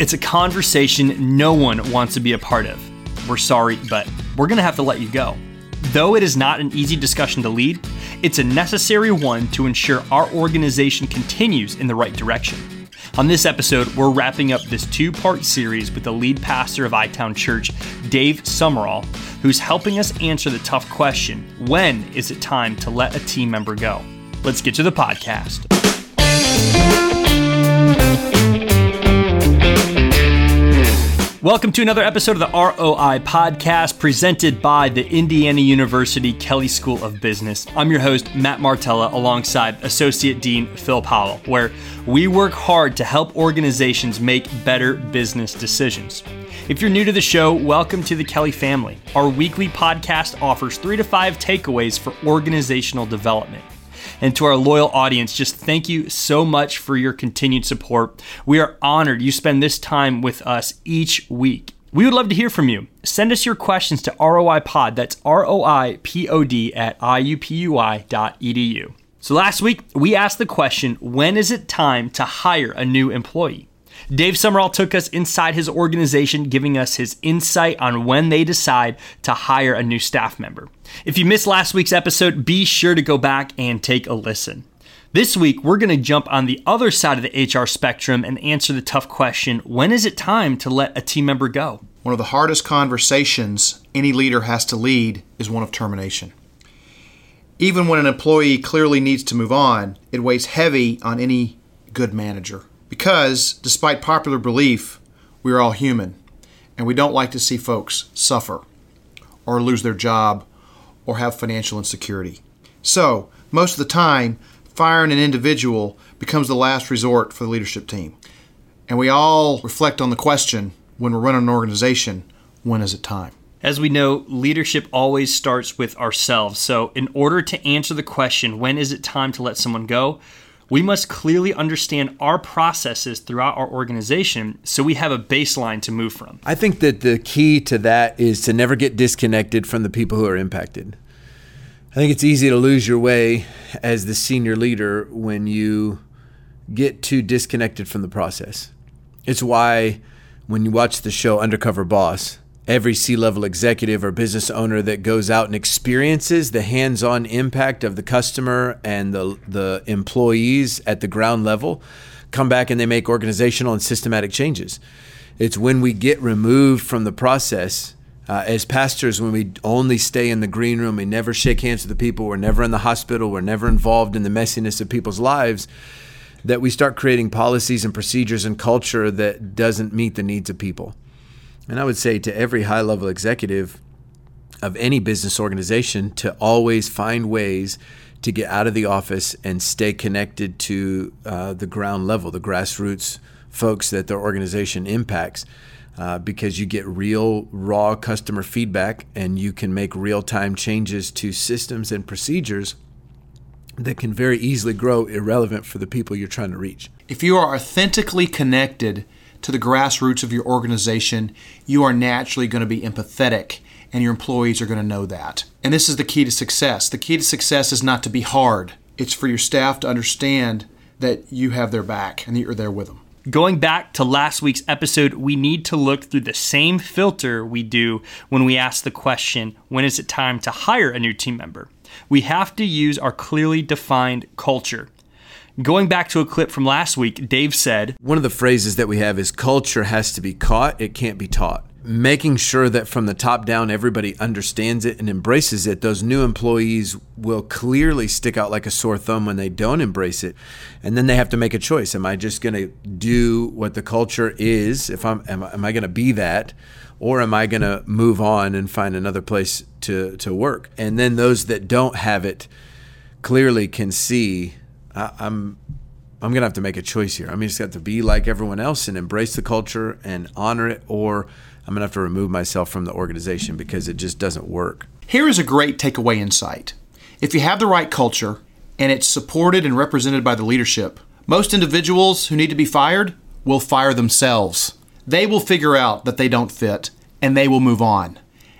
It's a conversation no one wants to be a part of. We're sorry, but we're going to have to let you go. Though it is not an easy discussion to lead, it's a necessary one to ensure our organization continues in the right direction. On this episode, we're wrapping up this two part series with the lead pastor of iTown Church, Dave Sumrall, who's helping us answer the tough question when is it time to let a team member go? Let's get to the podcast. Welcome to another episode of the ROI podcast presented by the Indiana University Kelley School of Business. I'm your host, Matt Martella, alongside Associate Dean Phil Powell, where we work hard to help organizations make better business decisions. If you're new to the show, welcome to the Kelley family. Our weekly podcast offers three to five takeaways for organizational development. And to our loyal audience, just thank you so much for your continued support. We are honored you spend this time with us each week. We would love to hear from you. Send us your questions to ROIPod, that's R O I P O D at IUPUI.edu. So last week, we asked the question when is it time to hire a new employee? Dave Sumrall took us inside his organization, giving us his insight on when they decide to hire a new staff member. If you missed last week's episode, be sure to go back and take a listen. This week, we're going to jump on the other side of the HR spectrum and answer the tough question when is it time to let a team member go? One of the hardest conversations any leader has to lead is one of termination. Even when an employee clearly needs to move on, it weighs heavy on any good manager. Because, despite popular belief, we are all human and we don't like to see folks suffer or lose their job or have financial insecurity. So, most of the time, firing an individual becomes the last resort for the leadership team. And we all reflect on the question when we're running an organization when is it time? As we know, leadership always starts with ourselves. So, in order to answer the question, when is it time to let someone go? We must clearly understand our processes throughout our organization so we have a baseline to move from. I think that the key to that is to never get disconnected from the people who are impacted. I think it's easy to lose your way as the senior leader when you get too disconnected from the process. It's why when you watch the show Undercover Boss, every C level executive or business owner that goes out and experiences the hands on impact of the customer and the, the employees at the ground level come back and they make organizational and systematic changes. It's when we get removed from the process. Uh, as pastors, when we only stay in the green room, we never shake hands with the people, we're never in the hospital, we're never involved in the messiness of people's lives, that we start creating policies and procedures and culture that doesn't meet the needs of people. And I would say to every high level executive of any business organization to always find ways to get out of the office and stay connected to uh, the ground level, the grassroots folks that their organization impacts. Uh, because you get real, raw customer feedback and you can make real time changes to systems and procedures that can very easily grow irrelevant for the people you're trying to reach. If you are authentically connected to the grassroots of your organization, you are naturally going to be empathetic and your employees are going to know that. And this is the key to success. The key to success is not to be hard, it's for your staff to understand that you have their back and that you're there with them. Going back to last week's episode, we need to look through the same filter we do when we ask the question when is it time to hire a new team member? We have to use our clearly defined culture. Going back to a clip from last week, Dave said One of the phrases that we have is culture has to be caught, it can't be taught. Making sure that from the top down, everybody understands it and embraces it. Those new employees will clearly stick out like a sore thumb when they don't embrace it. And then they have to make a choice. Am I just going to do what the culture is? If I'm, am, am I going to be that? Or am I going to move on and find another place to, to work? And then those that don't have it clearly can see I, I'm I'm gonna have to make a choice here. I'm just gonna have to be like everyone else and embrace the culture and honor it, or I'm gonna have to remove myself from the organization because it just doesn't work. Here is a great takeaway insight. If you have the right culture and it's supported and represented by the leadership, most individuals who need to be fired will fire themselves. They will figure out that they don't fit and they will move on.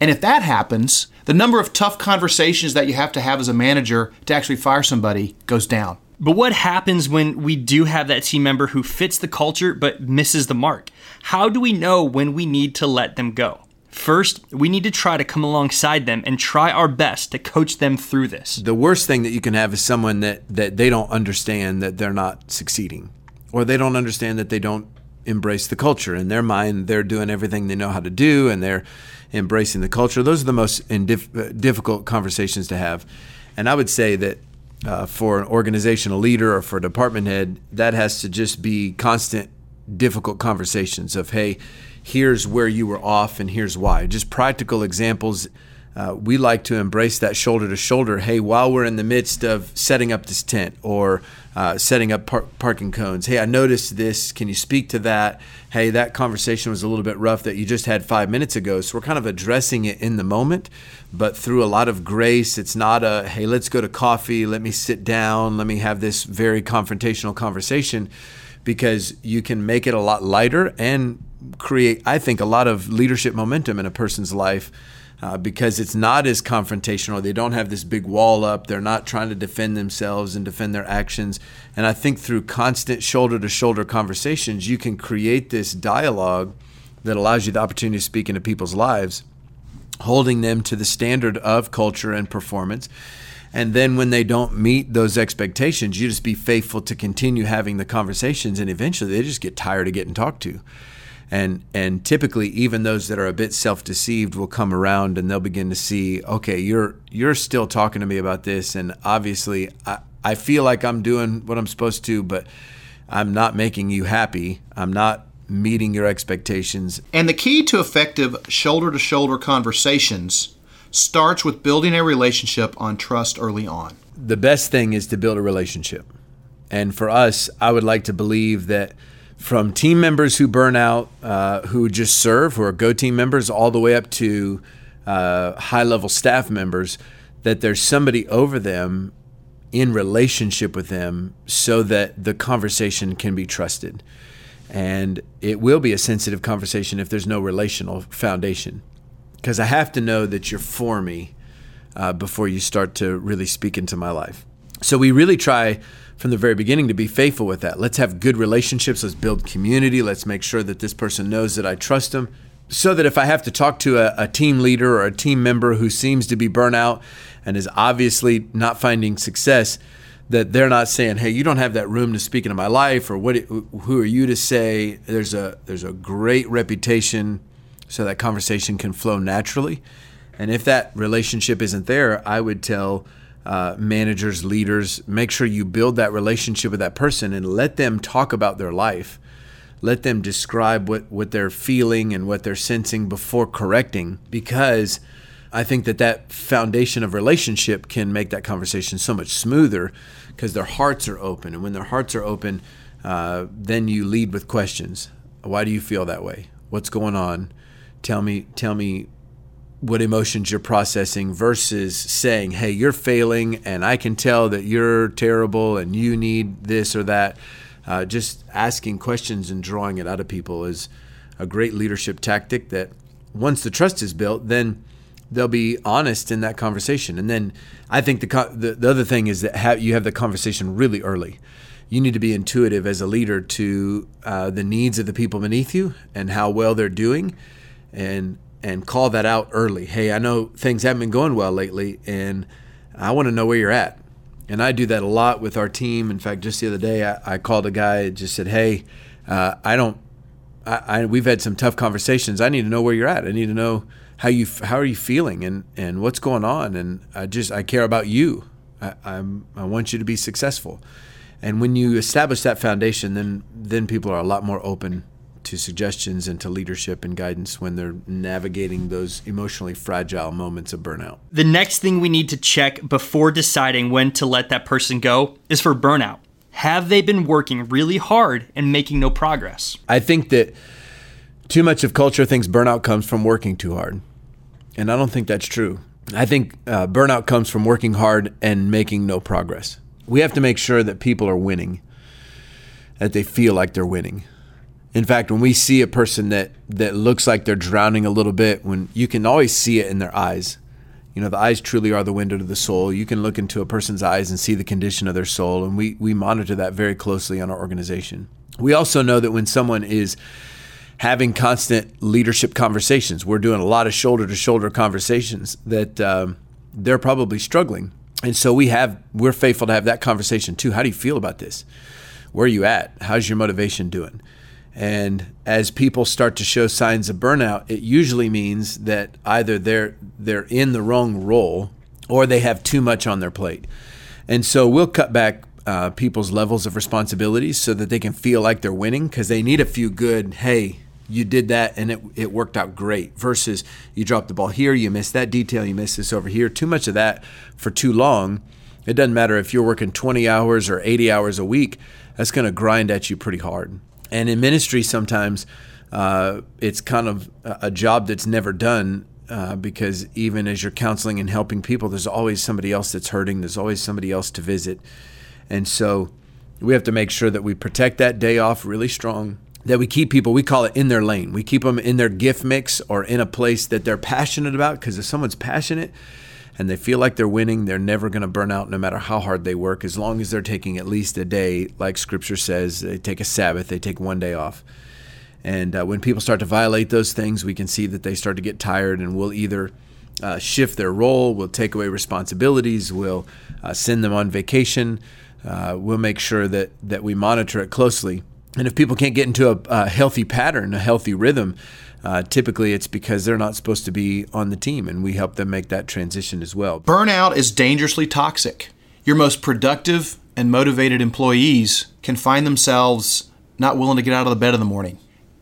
And if that happens, the number of tough conversations that you have to have as a manager to actually fire somebody goes down. But what happens when we do have that team member who fits the culture but misses the mark? How do we know when we need to let them go? First, we need to try to come alongside them and try our best to coach them through this. The worst thing that you can have is someone that, that they don't understand that they're not succeeding, or they don't understand that they don't embrace the culture. In their mind, they're doing everything they know how to do and they're embracing the culture. Those are the most indif- uh, difficult conversations to have. And I would say that uh, for an organizational leader or for a department head, that has to just be constant, difficult conversations of, hey, here's where you were off and here's why. Just practical examples. Uh, we like to embrace that shoulder to shoulder. Hey, while we're in the midst of setting up this tent or uh, setting up par- parking cones, hey, I noticed this. Can you speak to that? Hey, that conversation was a little bit rough that you just had five minutes ago. So we're kind of addressing it in the moment, but through a lot of grace. It's not a, hey, let's go to coffee. Let me sit down. Let me have this very confrontational conversation because you can make it a lot lighter and create, I think, a lot of leadership momentum in a person's life. Uh, because it's not as confrontational. They don't have this big wall up. They're not trying to defend themselves and defend their actions. And I think through constant shoulder to shoulder conversations, you can create this dialogue that allows you the opportunity to speak into people's lives, holding them to the standard of culture and performance. And then when they don't meet those expectations, you just be faithful to continue having the conversations. And eventually they just get tired of getting talked to and and typically even those that are a bit self-deceived will come around and they'll begin to see okay you're you're still talking to me about this. And obviously I, I feel like I'm doing what I'm supposed to but I'm not making you happy. I'm not meeting your expectations. And the key to effective shoulder to shoulder conversations starts with building a relationship on trust early on. The best thing is to build a relationship. And for us I would like to believe that from team members who burn out, uh, who just serve, who are go team members, all the way up to uh, high level staff members, that there's somebody over them in relationship with them so that the conversation can be trusted. And it will be a sensitive conversation if there's no relational foundation. Because I have to know that you're for me uh, before you start to really speak into my life. So we really try from the very beginning to be faithful with that. Let's have good relationships. Let's build community. Let's make sure that this person knows that I trust them. So that if I have to talk to a, a team leader or a team member who seems to be burnout and is obviously not finding success, that they're not saying, "Hey, you don't have that room to speak into my life," or "What? Who are you to say?" There's a there's a great reputation, so that conversation can flow naturally. And if that relationship isn't there, I would tell uh, managers, leaders, make sure you build that relationship with that person and let them talk about their life. Let them describe what, what they're feeling and what they're sensing before correcting, because I think that that foundation of relationship can make that conversation so much smoother because their hearts are open. And when their hearts are open, uh, then you lead with questions. Why do you feel that way? What's going on? Tell me, tell me what emotions you're processing versus saying, hey, you're failing and I can tell that you're terrible and you need this or that. Uh, just asking questions and drawing it out of people is a great leadership tactic that once the trust is built, then they'll be honest in that conversation. And then I think the, the, the other thing is that have, you have the conversation really early. You need to be intuitive as a leader to uh, the needs of the people beneath you and how well they're doing. And and call that out early. Hey, I know things haven't been going well lately, and I want to know where you're at. And I do that a lot with our team. In fact, just the other day, I, I called a guy and just said, "Hey, uh, I don't. I, I, we've had some tough conversations. I need to know where you're at. I need to know how you how are you feeling and and what's going on. And I just I care about you. I, I'm I want you to be successful. And when you establish that foundation, then then people are a lot more open to suggestions and to leadership and guidance when they're navigating those emotionally fragile moments of burnout. The next thing we need to check before deciding when to let that person go is for burnout. Have they been working really hard and making no progress? I think that too much of culture thinks burnout comes from working too hard. And I don't think that's true. I think uh, burnout comes from working hard and making no progress. We have to make sure that people are winning, that they feel like they're winning. In fact, when we see a person that that looks like they're drowning a little bit, when you can always see it in their eyes, You know, the eyes truly are the window to the soul. You can look into a person's eyes and see the condition of their soul, and we we monitor that very closely on our organization. We also know that when someone is having constant leadership conversations, we're doing a lot of shoulder to shoulder conversations that um, they're probably struggling, and so we have we're faithful to have that conversation too. How do you feel about this? Where are you at? How's your motivation doing? And as people start to show signs of burnout, it usually means that either they're they're in the wrong role or they have too much on their plate. And so we'll cut back uh, people's levels of responsibilities so that they can feel like they're winning because they need a few good, hey, you did that and it, it worked out great versus you dropped the ball here, you missed that detail, you missed this over here. Too much of that for too long. It doesn't matter if you're working 20 hours or 80 hours a week, that's going to grind at you pretty hard. And in ministry, sometimes uh, it's kind of a job that's never done uh, because even as you're counseling and helping people, there's always somebody else that's hurting. There's always somebody else to visit. And so we have to make sure that we protect that day off really strong, that we keep people, we call it in their lane. We keep them in their gift mix or in a place that they're passionate about because if someone's passionate, and they feel like they're winning, they're never going to burn out no matter how hard they work, as long as they're taking at least a day, like Scripture says, they take a Sabbath, they take one day off. And uh, when people start to violate those things, we can see that they start to get tired, and we'll either uh, shift their role, we'll take away responsibilities, we'll uh, send them on vacation, uh, we'll make sure that, that we monitor it closely. And if people can't get into a, a healthy pattern, a healthy rhythm, uh, typically it's because they're not supposed to be on the team, and we help them make that transition as well. Burnout is dangerously toxic. Your most productive and motivated employees can find themselves not willing to get out of the bed in the morning.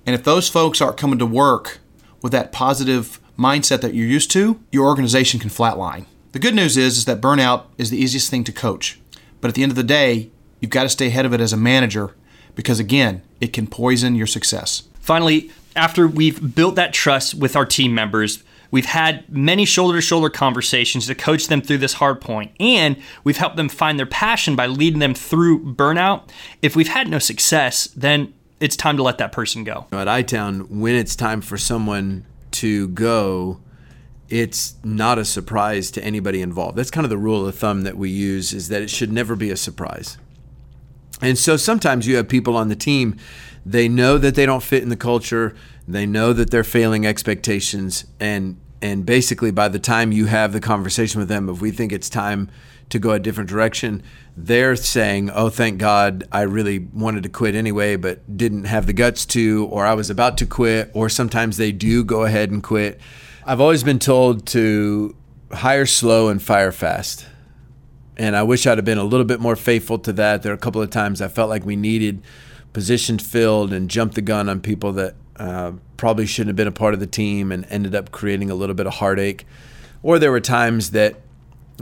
And if those folks aren't coming to work with that positive mindset that you're used to, your organization can flatline. The good news is, is that burnout is the easiest thing to coach. But at the end of the day, you've got to stay ahead of it as a manager because, again, it can poison your success. Finally, after we've built that trust with our team members, we've had many shoulder to shoulder conversations to coach them through this hard point, and we've helped them find their passion by leading them through burnout. If we've had no success, then it's time to let that person go. At iTown, when it's time for someone to go, it's not a surprise to anybody involved. That's kind of the rule of thumb that we use is that it should never be a surprise. And so sometimes you have people on the team they know that they don't fit in the culture. They know that they're failing expectations, and and basically by the time you have the conversation with them, if we think it's time to go a different direction, they're saying, "Oh, thank God, I really wanted to quit anyway, but didn't have the guts to, or I was about to quit." Or sometimes they do go ahead and quit. I've always been told to hire slow and fire fast. And I wish I'd have been a little bit more faithful to that. There are a couple of times I felt like we needed positioned filled and jumped the gun on people that uh, probably shouldn't have been a part of the team and ended up creating a little bit of heartache. Or there were times that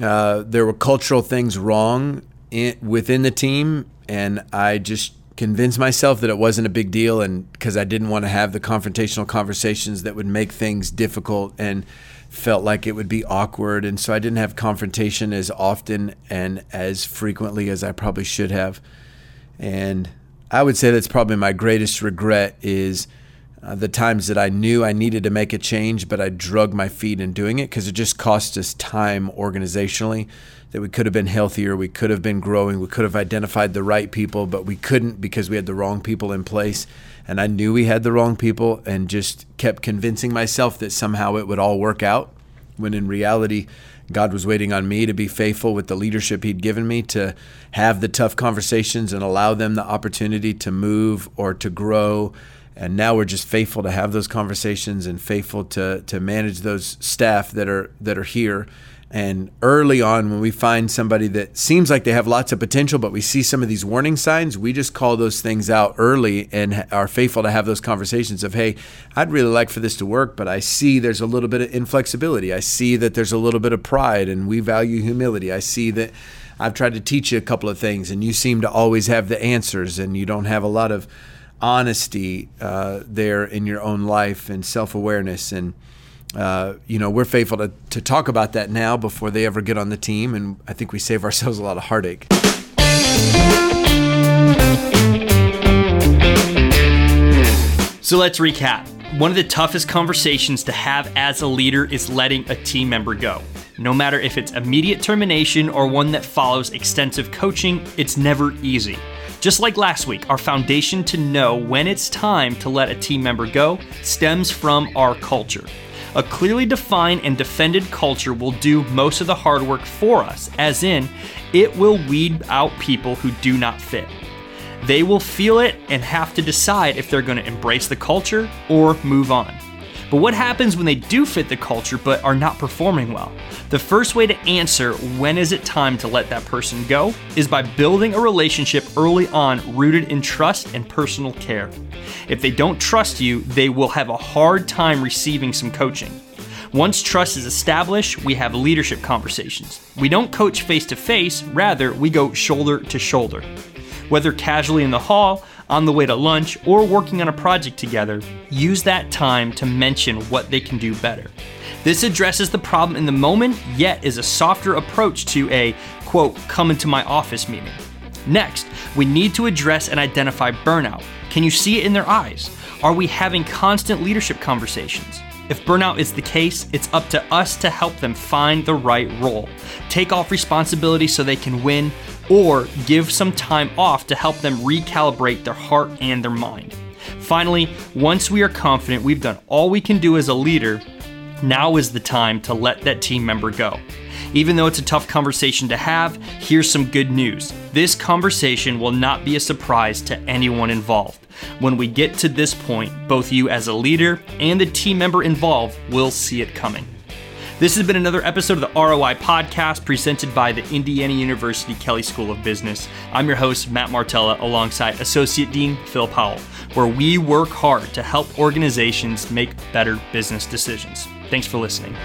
uh, there were cultural things wrong in, within the team, and I just convinced myself that it wasn't a big deal, and because I didn't want to have the confrontational conversations that would make things difficult and felt like it would be awkward, and so I didn't have confrontation as often and as frequently as I probably should have, and I would say that's probably my greatest regret is uh, the times that I knew I needed to make a change, but I drug my feet in doing it because it just cost us time organizationally. That we could have been healthier, we could have been growing, we could have identified the right people, but we couldn't because we had the wrong people in place. And I knew we had the wrong people and just kept convincing myself that somehow it would all work out when in reality, God was waiting on me to be faithful with the leadership He'd given me to have the tough conversations and allow them the opportunity to move or to grow. And now we're just faithful to have those conversations and faithful to to manage those staff that are that are here and early on, when we find somebody that seems like they have lots of potential, but we see some of these warning signs, we just call those things out early and are faithful to have those conversations of, hey, I'd really like for this to work, but I see there's a little bit of inflexibility. I see that there's a little bit of pride and we value humility. I see that I've tried to teach you a couple of things and you seem to always have the answers and you don't have a lot of honesty uh, there in your own life and self awareness. And uh, you know, we're faithful to, to talk about that now before they ever get on the team, and I think we save ourselves a lot of heartache. So let's recap. One of the toughest conversations to have as a leader is letting a team member go. No matter if it's immediate termination or one that follows extensive coaching, it's never easy. Just like last week, our foundation to know when it's time to let a team member go stems from our culture. A clearly defined and defended culture will do most of the hard work for us, as in, it will weed out people who do not fit. They will feel it and have to decide if they're going to embrace the culture or move on. But what happens when they do fit the culture but are not performing well? The first way to answer when is it time to let that person go is by building a relationship early on rooted in trust and personal care. If they don't trust you, they will have a hard time receiving some coaching. Once trust is established, we have leadership conversations. We don't coach face to face, rather, we go shoulder to shoulder. Whether casually in the hall, on the way to lunch, or working on a project together, use that time to mention what they can do better. This addresses the problem in the moment, yet is a softer approach to a quote, come into my office meeting. Next, we need to address and identify burnout. Can you see it in their eyes? Are we having constant leadership conversations? If burnout is the case, it's up to us to help them find the right role, take off responsibility so they can win, or give some time off to help them recalibrate their heart and their mind. Finally, once we are confident we've done all we can do as a leader, now is the time to let that team member go. Even though it's a tough conversation to have, here's some good news. This conversation will not be a surprise to anyone involved. When we get to this point, both you as a leader and the team member involved will see it coming. This has been another episode of the ROI podcast presented by the Indiana University Kelley School of Business. I'm your host, Matt Martella, alongside Associate Dean Phil Powell, where we work hard to help organizations make better business decisions. Thanks for listening.